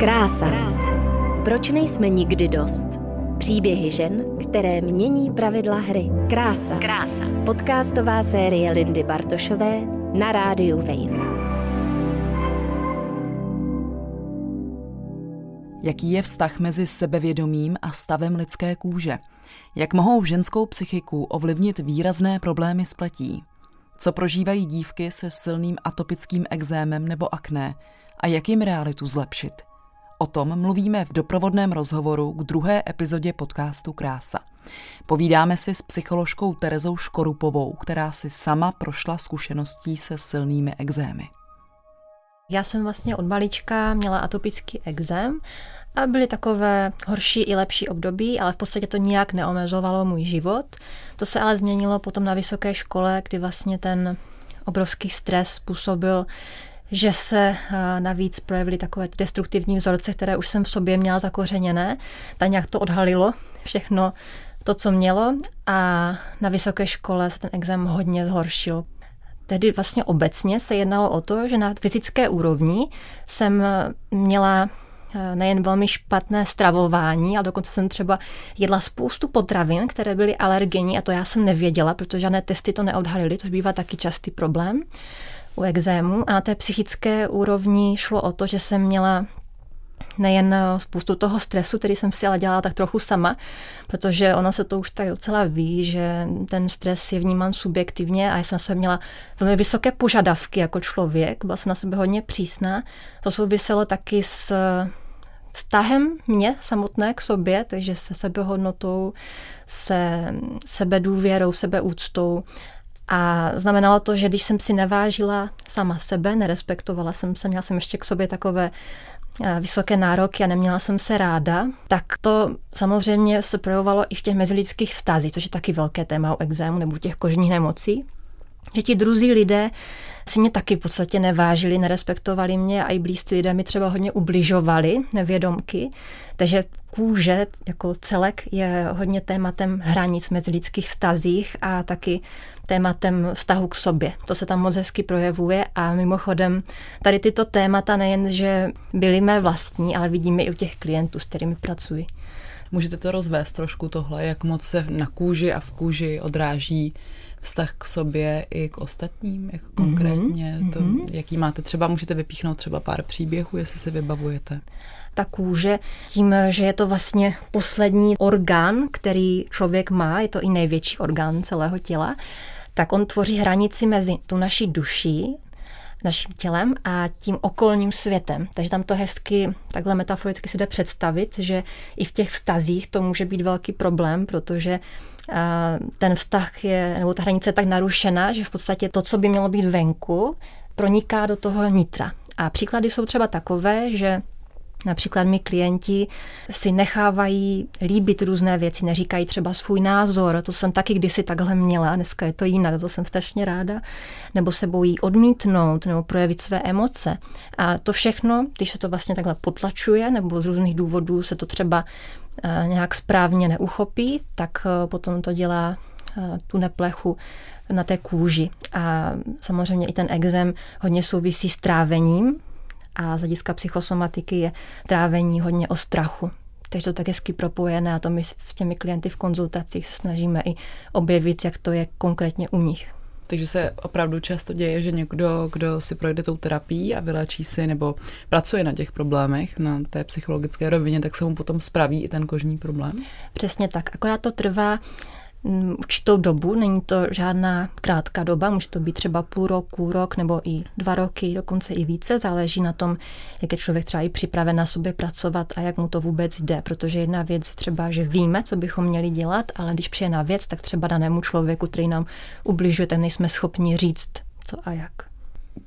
Krása. Proč nejsme nikdy dost? Příběhy žen, které mění pravidla hry. Krása. Krása. Podcastová série Lindy Bartošové na rádiu Wave. Jaký je vztah mezi sebevědomím a stavem lidské kůže? Jak mohou ženskou psychiku ovlivnit výrazné problémy s pletí? Co prožívají dívky se silným atopickým exémem nebo akné a jak jim realitu zlepšit? O tom mluvíme v doprovodném rozhovoru k druhé epizodě podcastu Krása. Povídáme si s psycholožkou Terezou Škorupovou, která si sama prošla zkušeností se silnými exémy. Já jsem vlastně od malička měla atopický exém a byly takové horší i lepší období, ale v podstatě to nijak neomezovalo můj život. To se ale změnilo potom na vysoké škole, kdy vlastně ten obrovský stres způsobil, že se navíc projevily takové destruktivní vzorce, které už jsem v sobě měla zakořeněné. Tak nějak to odhalilo všechno to, co mělo a na vysoké škole se ten exém hodně zhoršil. Tehdy vlastně obecně se jednalo o to, že na fyzické úrovni jsem měla Eh, nejen velmi špatné stravování, ale dokonce jsem třeba jedla spoustu potravin, které byly alergenní a to já jsem nevěděla, protože žádné testy to neodhalily, to bývá taky častý problém u exému. A na té psychické úrovni šlo o to, že jsem měla nejen spoustu toho stresu, který jsem si ale dělala tak trochu sama, protože ono se to už tak docela ví, že ten stres je vnímán subjektivně a já jsem na sebe měla velmi vysoké požadavky jako člověk, byla jsem na sebe hodně přísná. To souviselo taky s vztahem mě samotné k sobě, takže se sebehodnotou, se sebedůvěrou, sebeúctou. A znamenalo to, že když jsem si nevážila sama sebe, nerespektovala jsem se, měla jsem ještě k sobě takové eh, vysoké nároky a neměla jsem se ráda, tak to samozřejmě se projevovalo i v těch mezilidských vztazích, což je taky velké téma u exému nebo těch kožních nemocí že ti druzí lidé si mě taky v podstatě nevážili, nerespektovali mě a i blízcí lidé mi třeba hodně ubližovali, nevědomky. Takže kůže jako celek je hodně tématem hranic mezi lidských vztazích a taky tématem vztahu k sobě. To se tam moc hezky projevuje a mimochodem tady tyto témata nejen, že byly mé vlastní, ale vidíme i u těch klientů, s kterými pracuji. Můžete to rozvést trošku tohle, jak moc se na kůži a v kůži odráží vztah k sobě i k ostatním, jak konkrétně, mm-hmm. to, jaký máte třeba, můžete vypíchnout třeba pár příběhů, jestli si vybavujete. Ta kůže, tím, že je to vlastně poslední orgán, který člověk má, je to i největší orgán celého těla, tak on tvoří hranici mezi tu naší duší, naším tělem a tím okolním světem. Takže tam to hezky, takhle metaforicky si jde představit, že i v těch vztazích to může být velký problém, protože ten vztah je, nebo ta hranice je tak narušená, že v podstatě to, co by mělo být venku, proniká do toho nitra. A příklady jsou třeba takové, že Například mi klienti si nechávají líbit různé věci, neříkají třeba svůj názor, to jsem taky kdysi takhle měla, dneska je to jinak, to jsem strašně ráda, nebo se bojí odmítnout nebo projevit své emoce. A to všechno, když se to vlastně takhle potlačuje, nebo z různých důvodů se to třeba eh, nějak správně neuchopí, tak eh, potom to dělá eh, tu neplechu na té kůži. A samozřejmě i ten exém hodně souvisí s trávením, a z hlediska psychosomatiky je trávení hodně o strachu. Takže to tak hezky propojené a to my s těmi klienty v konzultacích se snažíme i objevit, jak to je konkrétně u nich. Takže se opravdu často děje, že někdo, kdo si projde tou terapií a vylečí si nebo pracuje na těch problémech na té psychologické rovině, tak se mu potom spraví i ten kožní problém? Přesně tak. Akorát to trvá určitou dobu, není to žádná krátká doba, může to být třeba půl roku, rok nebo i dva roky, dokonce i více, záleží na tom, jak je člověk třeba i připraven na sobě pracovat a jak mu to vůbec jde, protože jedna věc třeba, že víme, co bychom měli dělat, ale když přijde na věc, tak třeba danému člověku, který nám ubližuje, tak nejsme schopni říct, co a jak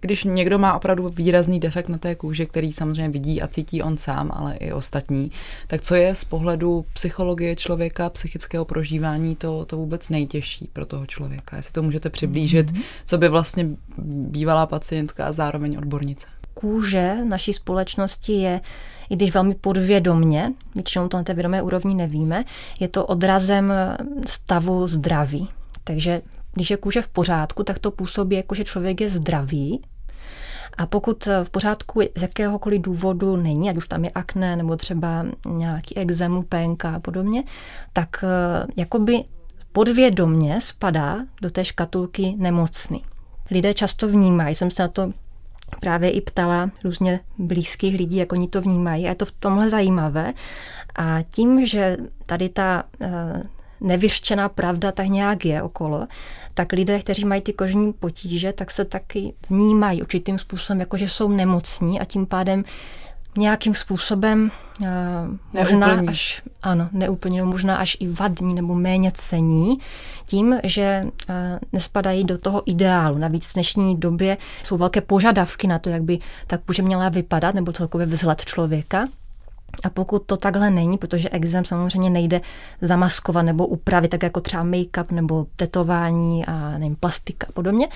když někdo má opravdu výrazný defekt na té kůži, který samozřejmě vidí a cítí on sám, ale i ostatní, tak co je z pohledu psychologie člověka, psychického prožívání to, to vůbec nejtěžší pro toho člověka? Jestli to můžete přiblížit, mm-hmm. co by vlastně bývalá pacientka a zároveň odbornice? Kůže naší společnosti je, i když velmi podvědomně, většinou to na té vědomé úrovni nevíme, je to odrazem stavu zdraví. Takže když je kůže v pořádku, tak to působí jako, že člověk je zdravý. A pokud v pořádku z jakéhokoliv důvodu není, ať už tam je akné nebo třeba nějaký exém, lupénka a podobně, tak eh, jakoby podvědomně spadá do té škatulky nemocný. Lidé často vnímají, jsem se na to právě i ptala různě blízkých lidí, jak oni to vnímají a je to v tomhle zajímavé. A tím, že tady ta eh, nevyřčená pravda tak nějak je okolo, tak lidé, kteří mají ty kožní potíže, tak se taky vnímají určitým způsobem, jako že jsou nemocní a tím pádem nějakým způsobem uh, možná až, ano, neúplně, možná až i vadní nebo méně cení tím, že uh, nespadají do toho ideálu. Navíc v dnešní době jsou velké požadavky na to, jak by tak kůže měla vypadat, nebo celkově vzhled člověka. A pokud to takhle není, protože exém samozřejmě nejde zamaskovat nebo upravit, tak jako třeba make-up nebo tetování a nevím, plastika a podobně,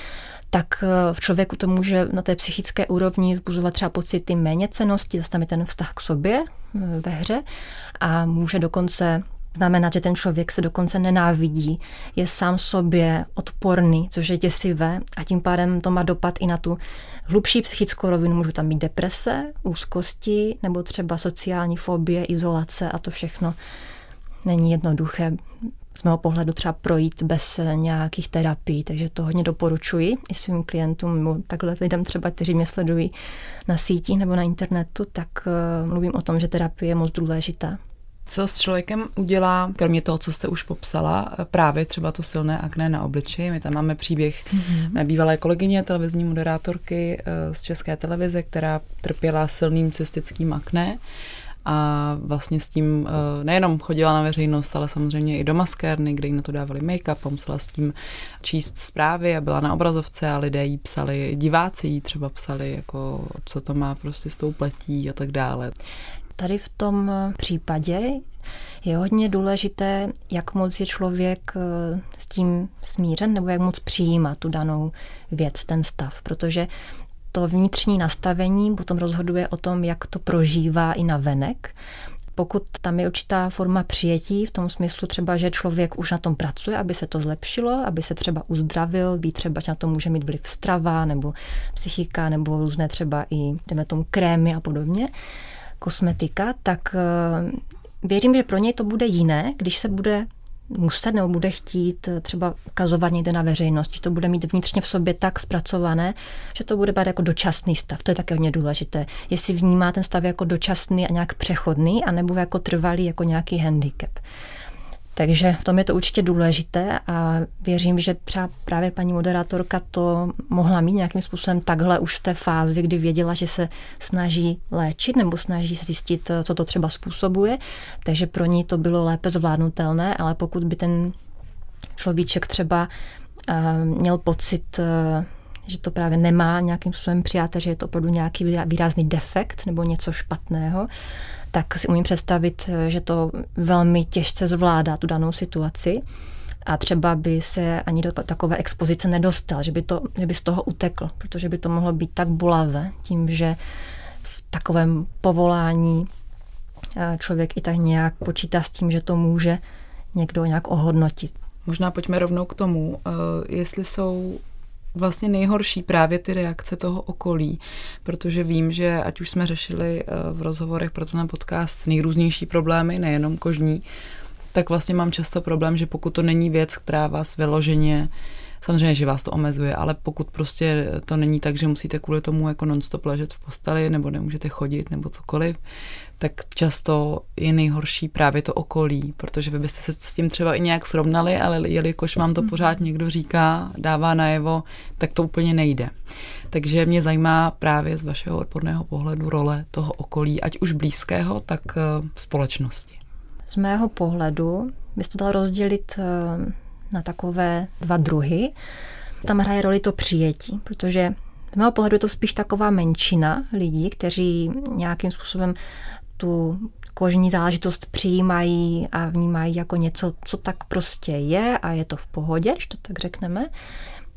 tak eh, v člověku to může na té psychické úrovni zbuzovat třeba pocity méněcenosti, zase tam je ten vztah k sobě eh, ve hře a může dokonce znamená, že ten člověk se dokonce nenávidí, je sám sobě odporný, což je děsivé a tím pádem to má dopad i na tu hlubší psychickou rovinu. Můžu tam být deprese, úzkosti nebo třeba sociální fobie, izolace a to všechno není jednoduché z mého pohledu třeba projít bez nějakých terapií, takže to hodně doporučuji i svým klientům, nebo takhle lidem třeba, kteří mě sledují na sítích nebo na internetu, tak eh, mluvím o tom, že terapie je moc důležitá. Co s člověkem udělá, kromě toho, co jste už popsala, právě třeba to silné akné na obličeji. My tam máme příběh mm-hmm. mé bývalé kolegyně, televizní moderátorky eh, z České televize, která trpěla silným cystickým akné a vlastně s tím eh, nejenom chodila na veřejnost, ale samozřejmě i do maskérny, kde jí na to dávali make-up a musela s tím číst zprávy a byla na obrazovce a lidé jí psali, diváci jí třeba psali, jako co to má prostě s tou pletí a tak dále. Tady v tom případě je hodně důležité, jak moc je člověk eh, s tím smířen nebo jak moc přijímá tu danou věc, ten stav, protože to vnitřní nastavení potom rozhoduje o tom, jak to prožívá i na venek. Pokud tam je určitá forma přijetí, v tom smyslu třeba, že člověk už na tom pracuje, aby se to zlepšilo, aby se třeba uzdravil, ví třeba, že na to může mít vliv strava nebo psychika nebo různé třeba i, jdeme tomu, krémy a podobně, kosmetika, tak eh, věřím, že pro něj to bude jiné, když se bude muset nebo bude chtít eh, třeba ukazovat někde na veřejnost, že to bude mít vnitřně v sobě tak zpracované, že to bude být jako dočasný stav. To je také hodně důležité. Jestli vnímá ten stav jako dočasný a nějak přechodný, anebo jako trvalý, jako nějaký handicap. Takže v tom je to určitě důležité a věřím, že třeba právě paní moderátorka to mohla mít nějakým způsobem takhle už v té fázi, kdy věděla, že se snaží léčit nebo snaží zjistit, co to třeba způsobuje, takže pro ní to bylo lépe zvládnutelné, ale pokud by ten človíček třeba uh, měl pocit, uh, že to právě nemá nějakým způsobem přijáte, že je to opravdu nějaký výrazný defekt nebo něco špatného, tak si umím představit, že to velmi těžce zvládá tu danou situaci a třeba by se ani do takové expozice nedostal, že by, to, že by z toho utekl, protože by to mohlo být tak bolavé tím, že v takovém povolání eh, člověk i tak nějak počítá s tím, že to může někdo nějak ohodnotit. Možná pojďme rovnou k tomu, eh, jestli jsou vlastně nejhorší právě ty reakce toho okolí, protože vím, že ať už jsme řešili eh, v rozhovorech pro ten podcast nejrůznější problémy, nejenom kožní, tak vlastně mám často problém, že pokud to není věc, která vás vyloženě Samozřejmě, že vás to omezuje, ale pokud prostě to není tak, že musíte kvůli tomu jako nonstop ležet v posteli nebo nemůžete chodit nebo cokoliv, tak často je nejhorší právě to okolí, protože vy byste se s tím třeba i nějak srovnali, ale jelikož vám to mhm. pořád někdo říká, dává najevo, tak to úplně nejde. Takže mě zajímá právě z vašeho odporného pohledu role toho okolí, ať už blízkého, tak uh, společnosti. Z mého pohledu bys to dal rozdělit uh, na takové dva druhy. Tam hraje roli to přijetí, protože z mého pohledu je to spíš taková menšina lidí, kteří nějakým způsobem tu kožní záležitost přijímají a vnímají jako něco, co tak prostě je a je to v pohodě, když to tak řekneme.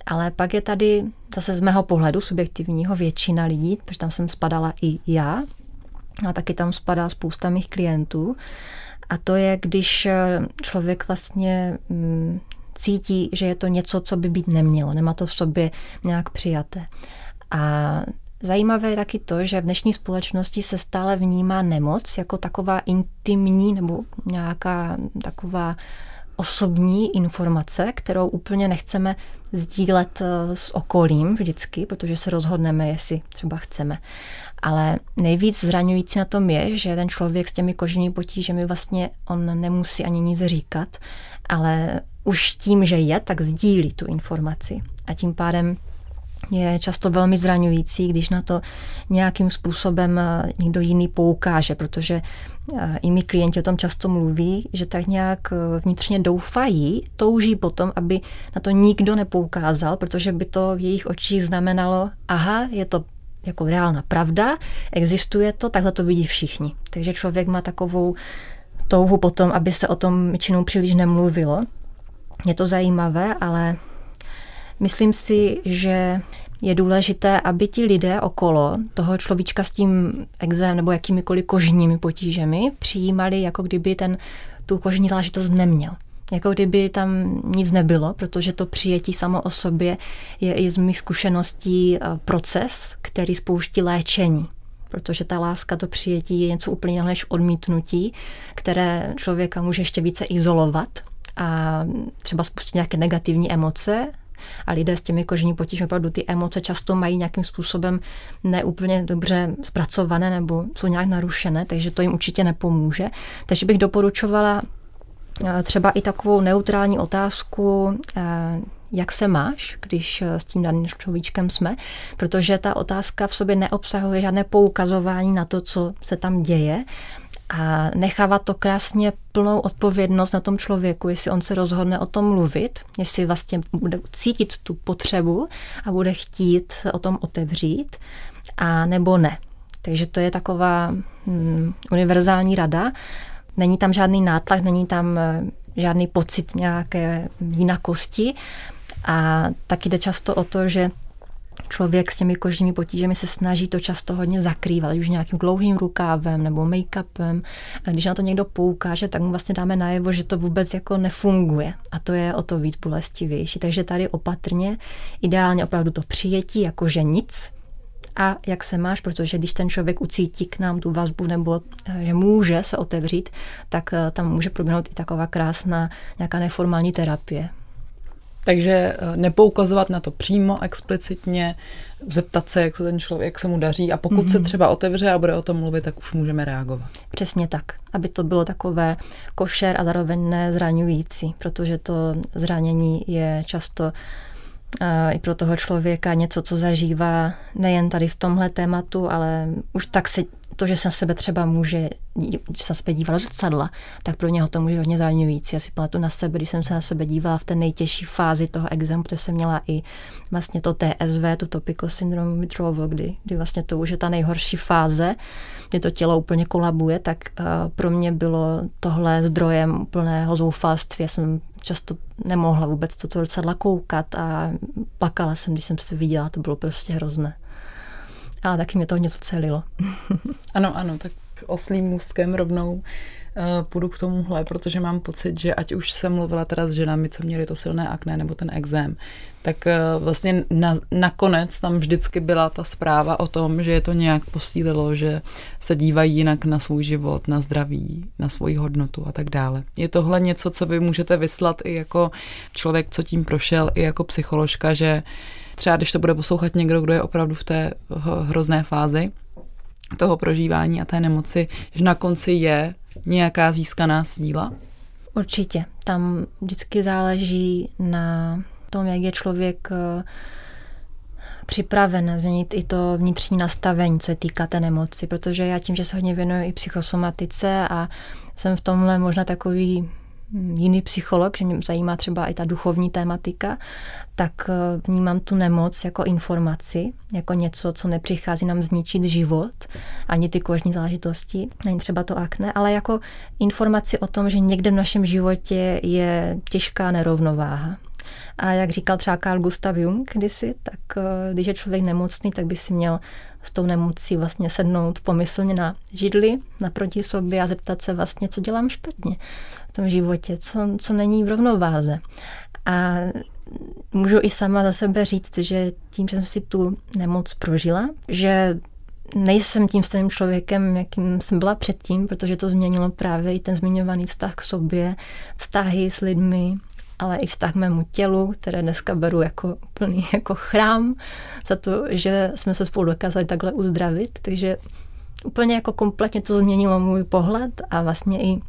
Ale pak je tady zase z mého pohledu subjektivního většina lidí, protože tam jsem spadala i já, a taky tam spadá spousta mých klientů. A to je, když člověk vlastně mm, cítí, že je to něco, co by být nemělo, nemá to v sobě nějak přijaté. A Zajímavé je taky to, že v dnešní společnosti se stále vnímá nemoc jako taková intimní nebo nějaká taková osobní informace, kterou úplně nechceme sdílet eh, s okolím vždycky, protože se rozhodneme, jestli třeba chceme. Ale nejvíc zraňující na tom je, že ten člověk s těmi kožními potížemi vlastně on nemusí ani nic říkat, ale už tím, že je, tak sdílí tu informaci. A tím pádem je často velmi zraňující, když na to nějakým způsobem eh, někdo jiný poukáže, protože eh, i mi klienti o tom často mluví, že tak nějak eh, vnitřně doufají, touží potom, aby na to nikdo nepoukázal, protože by to v jejich očích znamenalo, aha, je to jako reálná pravda, existuje to, takhle to vidí všichni. Takže člověk má takovou touhu potom, aby se o tom většinou příliš nemluvilo. Je to zajímavé, ale Myslím si, že je důležité, aby ti lidé okolo toho človíčka s tím exém nebo jakýmikoliv kožními potížemi přijímali, jako kdyby ten tu kožní záležitost neměl. Jako kdyby tam nic nebylo, protože to přijetí samo o sobě je i z mých zkušeností eh, proces, který spouští léčení. Protože ta láska, to přijetí je něco úplně než odmítnutí, které člověka může ještě více izolovat a třeba spustit nějaké negativní emoce, a lidé s těmi kožní potížemi opravdu ty emoce často mají nějakým způsobem neúplně dobře zpracované nebo jsou nějak narušené, takže to jim určitě nepomůže. Takže bych doporučovala eh, třeba i takovou neutrální otázku, eh, jak se máš, když eh, s tím daným človíčkem jsme, protože ta otázka v sobě neobsahuje žádné poukazování na to, co se tam děje, a nechávat to krásně plnou odpovědnost na tom člověku, jestli on se rozhodne o tom mluvit, jestli vlastně bude cítit tu potřebu a bude chtít o tom otevřít, a nebo ne. Takže to je taková hm, univerzální rada. Není tam žádný nátlak, není tam eh, žádný pocit nějaké jinakosti. A taky jde často o to, že člověk s těmi kožními potížemi se snaží to často hodně zakrývat, už nějakým dlouhým rukávem nebo make-upem. A když na to někdo poukáže, tak mu vlastně dáme najevo, že to vůbec jako nefunguje. A to je o to víc bolestivější. Takže tady opatrně, ideálně opravdu to přijetí, jakože nic, a jak se máš, protože když ten člověk ucítí k nám tu vazbu nebo eh, že může se otevřít, tak eh, tam může proběhnout i taková krásná nějaká neformální terapie. Takže eh, nepoukazovat na to přímo, explicitně, zeptat se, jak se ten člověk, jak se mu daří a pokud mm-hmm. se mhm. třeba otevře a bude o tom mluvit, tak už můžeme reagovat. Přesně tak, aby to bylo takové košer a zároveň nezraňující, protože to zranění je často uh, i pro toho člověka něco, co zažívá nejen tady v tomhle tématu, ale už tak se to, že se na sebe třeba může, že se na sebe díval zrcadla, tak pro něho to může hodně zraňující. Já si pamatuju na sebe, když jsem se na sebe dívala v té nejtěžší fázi toho exému, protože jsem měla i vlastně to TSV, tu topical syndrome withdrawal, kdy, kdy vlastně to už je ta nejhorší fáze, kdy to tělo úplně kolabuje, tak uh, pro mě bylo tohle zdrojem úplného zoufalství. Já jsem často nemohla vůbec to zrcadla koukat a plakala jsem, když jsem se viděla, to bylo prostě hrozné ale taky mě to něco celilo. ano, ano, tak oslým můstkem rovnou uh, půjdu k tomuhle, protože mám pocit, že ať už jsem mluvila teda s ženami, co měli to silné akné nebo ten exém, tak uh, vlastně na, nakonec tam vždycky byla ta zpráva o tom, že je to nějak posílilo, že se dívají jinak na svůj život, na zdraví, na svoji hodnotu a tak dále. Je tohle něco, co vy můžete vyslat i jako člověk, co tím prošel, i jako psycholožka, že třeba když to bude poslouchat někdo, kdo je opravdu v té hrozné fázi toho prožívání a té nemoci, že na konci je nějaká získaná síla? Určitě. Tam vždycky záleží na tom, jak je člověk eh, připraven změnit i to vnitřní nastavení, co se týká té nemoci, protože já tím, že se hodně věnuju i psychosomatice a jsem v tomhle možná takový jiný psycholog, že mě zajímá třeba i ta duchovní tématika, tak eh, vnímám tu nemoc jako informaci, jako něco, co nepřichází nám zničit život, ani ty kožní záležitosti, ani třeba to akne, ale jako informaci o tom, že někde v našem životě je těžká nerovnováha. A jak říkal třeba Carl Gustav Jung kdysi, tak eh, když je člověk nemocný, tak by si měl s tou nemocí vlastně sednout pomyslně na židli naproti sobě a zeptat se vlastně, co dělám špatně v tom životě, co, co není v rovnováze. A můžu i sama za sebe říct, že tím, že jsem si tu nemoc prožila, že nejsem tím stejným člověkem, jakým jsem byla předtím, protože to změnilo právě i ten zmiňovaný vztah k sobě, vztahy s lidmi, ale i vztah mému tělu, které dneska beru jako plný jako chrám za to, že jsme se spolu dokázali takhle uzdravit. Takže úplně jako kompletně to změnilo můj pohled a vlastně i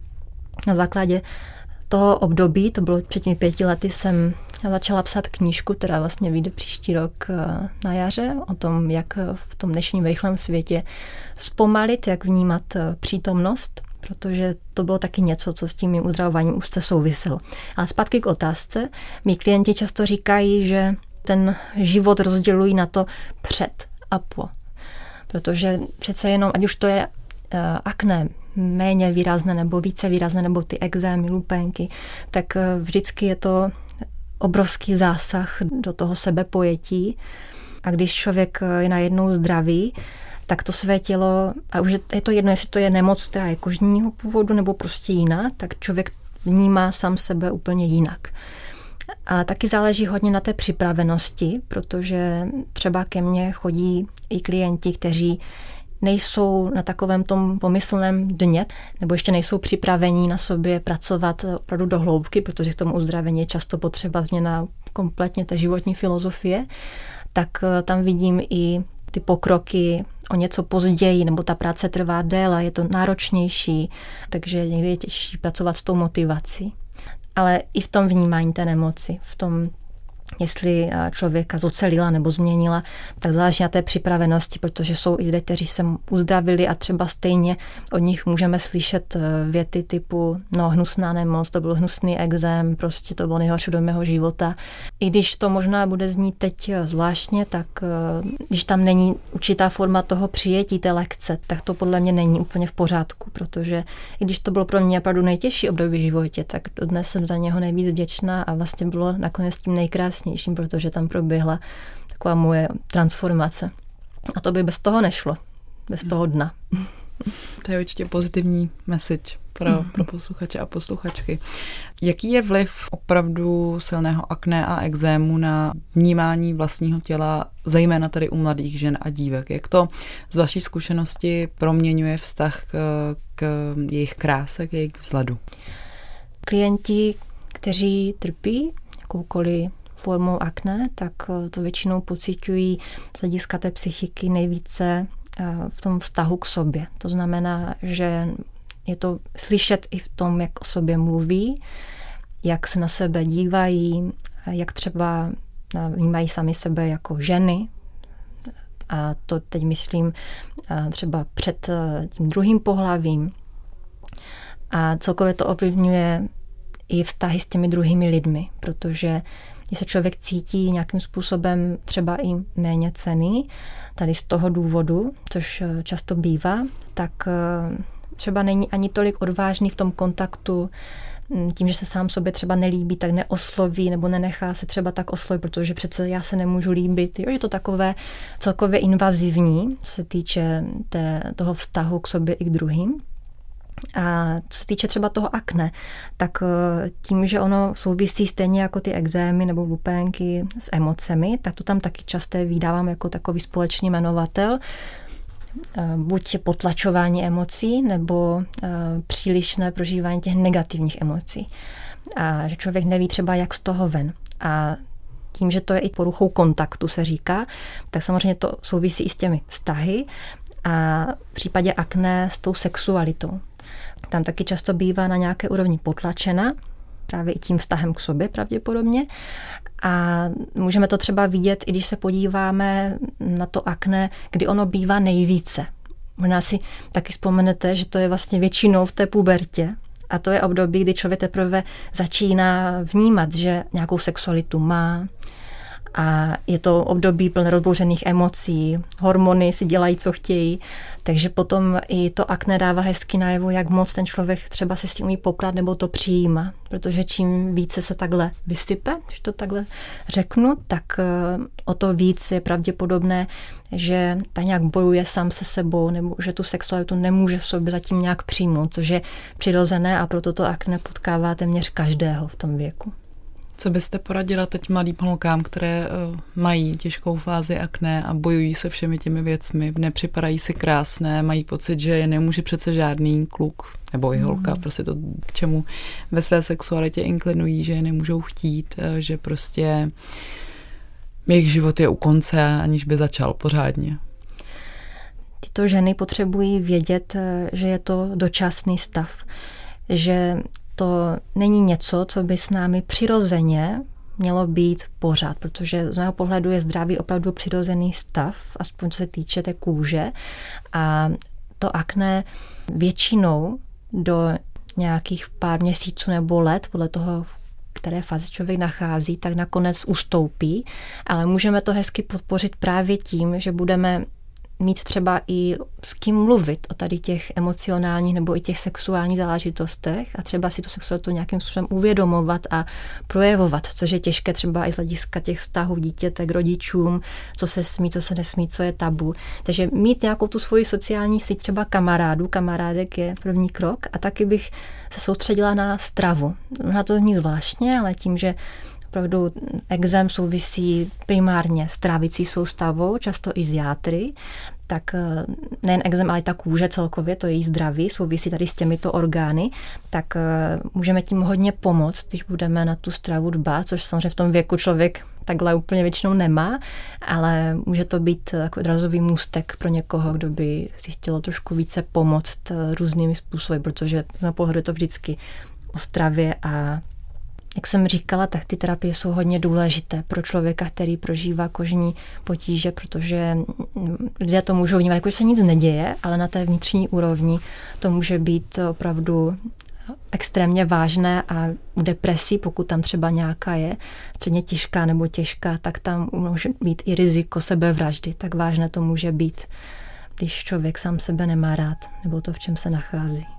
na základě toho období, to bylo před těmi pěti lety, jsem začala psát knížku, která vlastně vyjde příští rok eh, na jaře, o tom, jak v tom dnešním rychlém světě zpomalit, jak vnímat eh, přítomnost, protože to bylo taky něco, co s tím mým uzdravováním úzce souviselo. A zpátky k otázce. Mí klienti často říkají, že ten život rozdělují na to před a po. Protože přece jenom, ať už to je uh, akné, méně výrazné nebo více výrazné, nebo ty exémy, lupenky, tak uh, vždycky je to obrovský zásah do toho sebepojetí. A když člověk eh, je najednou zdravý, tak to své tělo, a už je to jedno, jestli to je nemoc, která je kožního původu nebo prostě jiná, tak člověk vnímá sám sebe úplně jinak. Ale taky záleží hodně na té připravenosti, protože třeba ke mně chodí i klienti, kteří nejsou na takovém tom pomyslném dně, nebo ještě nejsou připravení na sobě pracovat opravdu do hloubky, protože k tomu uzdravení je často potřeba změna kompletně té životní filozofie, tak tam vidím i ty pokroky o něco později, nebo ta práce trvá déle, je to náročnější, takže někdy je těžší pracovat s tou motivací. Ale i v tom vnímání té nemoci, v tom jestli eh, člověka zocelila nebo změnila, tak záleží na té připravenosti, protože jsou i lidé, kteří se uzdravili a třeba stejně od nich můžeme slyšet eh, věty typu no hnusná nemoc, to byl hnusný exém, prostě to bylo nejhorší do mého života. I když to možná bude znít teď eh, zvláštně, tak když tam není určitá forma toho přijetí té lekce, tak to podle mě není úplně v pořádku, protože i když to bylo pro mě opravdu nejtěžší období v životě, tak dnes jsem za něho nejvíc vděčná a vlastně bylo nakonec tím nejkrásnější nejkrásnějším, protože tam proběhla taková moje transformace. A to by bez toho nešlo, bez toho dna. To je určitě pozitivní message pro, pro posluchače a posluchačky. Jaký je vliv opravdu silného akné a exému na vnímání vlastního těla, zejména tady u mladých žen a dívek? Jak to z vaší zkušenosti proměňuje vztah k, k jejich kráse, k jejich vzhledu? Klienti, kteří trpí jakoukoliv formou akné, tak eh, to většinou pocitují z hlediska té psychiky nejvíce eh, v tom vztahu k sobě. To znamená, že je to slyšet i v tom, jak o sobě mluví, jak se na sebe dívají, jak třeba eh, vnímají sami sebe jako ženy. A to teď myslím třeba před tím druhým pohlavím. A celkově to ovlivňuje i vztahy s těmi druhými lidmi, protože když se člověk cítí nějakým způsobem třeba i méně cený, tady z toho důvodu, což eh, často bývá, tak eh, třeba není ani tolik odvážný v tom kontaktu, hm, tím, že se sám sobě třeba nelíbí, tak neosloví nebo nenechá se třeba tak oslovit, protože přece já se nemůžu líbit. Jo, je to takové celkově invazivní, co se týče té, toho vztahu k sobě i k druhým. A co se týče třeba toho akne, tak eh, tím, že ono souvisí stejně jako ty exémy nebo lupénky s emocemi, tak to tam taky časté vydávám jako takový společný jmenovatel. Eh, buď potlačování emocí, nebo eh, přílišné prožívání těch negativních emocí. A že člověk neví třeba, jak z toho ven. A tím, že to je i poruchou kontaktu, se říká, tak samozřejmě to souvisí i s těmi vztahy a v případě akné s tou sexualitou tam taky často bývá na nějaké úrovni potlačena, právě i tím vztahem k sobě pravděpodobně. A můžeme to třeba vidět, i když se podíváme na to akné, kdy ono bývá nejvíce. Možná si taky vzpomenete, že to je vlastně většinou v té pubertě. A to je období, kdy člověk teprve začíná vnímat, že nějakou sexualitu má, a je to období plné rozbouřených emocí, hormony si dělají, co chtějí, takže potom i to akné dává hezky najevo, jak moc ten člověk třeba se s tím umí poprat nebo to přijíma, protože čím více se takhle vysype, když to takhle řeknu, tak eh, o to víc je pravděpodobné, že ta nějak bojuje sám se sebou nebo že tu sexualitu nemůže v sobě zatím nějak přijmout, což je přirozené a proto to akné potkává téměř každého v tom věku. Co byste poradila teď mladým holkám, které uh, mají těžkou fázi akné a bojují se všemi těmi věcmi, nepřipadají si krásné, mají pocit, že je nemůže přece žádný kluk nebo i holka, mm. prostě to, k čemu ve své sexualitě inklinují, že je nemůžou chtít, uh, že prostě jejich život je u konce, aniž by začal pořádně. Tyto ženy potřebují vědět, uh, že je to dočasný stav, že to není něco, co by s námi přirozeně mělo být pořád, protože z mého pohledu je zdraví opravdu přirozený stav, aspoň co se týče té kůže. A to akné většinou do nějakých pár měsíců nebo let, podle toho, které fázi člověk nachází, tak nakonec ustoupí, ale můžeme to hezky podpořit právě tím, že budeme mít třeba i s kým mluvit o tady těch emocionálních nebo i těch sexuálních záležitostech a třeba si tu sexualitu nějakým způsobem uvědomovat a projevovat, což je těžké třeba i z hlediska těch vztahů dítěte k rodičům, co se smí, co se nesmí, co je tabu. Takže mít nějakou tu svoji sociální síť třeba kamarádů, kamarádek je první krok a taky bych se soustředila na stravu. Na to zní zvláštně, ale tím, že Opravdu exém souvisí primárně s trávicí soustavou, často i s játry, tak eh, nejen exém, ale i ta kůže celkově, to její zdraví, souvisí tady s těmito orgány, tak eh, můžeme tím hodně pomoct, když budeme na tu stravu dbát, což samozřejmě v tom věku člověk takhle úplně většinou nemá, ale může to být jako odrazový můstek pro někoho, kdo by si chtělo trošku více pomoct různými způsoby, protože na pohledu je to vždycky o stravě a jak jsem říkala, tak ty terapie jsou hodně důležité pro člověka, který prožívá kožní potíže, protože lidé to můžou vnímat, jako že se nic neděje, ale na té vnitřní úrovni to může být opravdu extrémně vážné a u depresí, pokud tam třeba nějaká je středně těžká nebo těžká, tak tam může být i riziko sebevraždy. Tak vážné to může být, když člověk sám sebe nemá rád nebo to, v čem se nachází.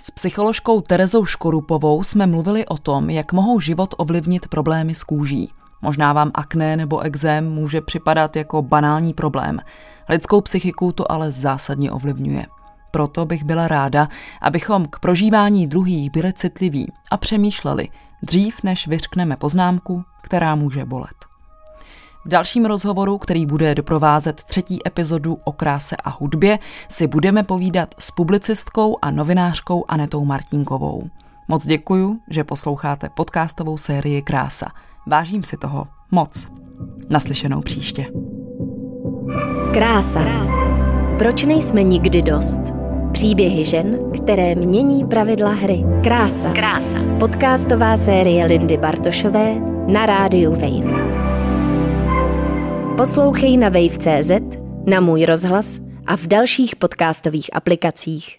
S psycholožkou Terezou Škorupovou jsme mluvili o tom, jak mohou život ovlivnit problémy s kůží. Možná vám akné nebo exém může připadat jako banální problém. Lidskou psychiku to ale zásadně ovlivňuje. Proto bych byla ráda, abychom k prožívání druhých byli citliví a přemýšleli, dřív než vyřkneme poznámku, která může bolet. V dalším rozhovoru, který bude doprovázet třetí epizodu o kráse a hudbě, si budeme povídat s publicistkou a novinářkou Anetou Martinkovou. Moc děkuju, že posloucháte podcastovou sérii Krása. Vážím si toho moc. Naslyšenou příště. Krása. Proč nejsme nikdy dost? Příběhy žen, které mění pravidla hry. Krása. Krása. Podcastová série Lindy Bartošové na rádiu Wave. Poslouchej na wave.cz, na můj rozhlas a v dalších podcastových aplikacích.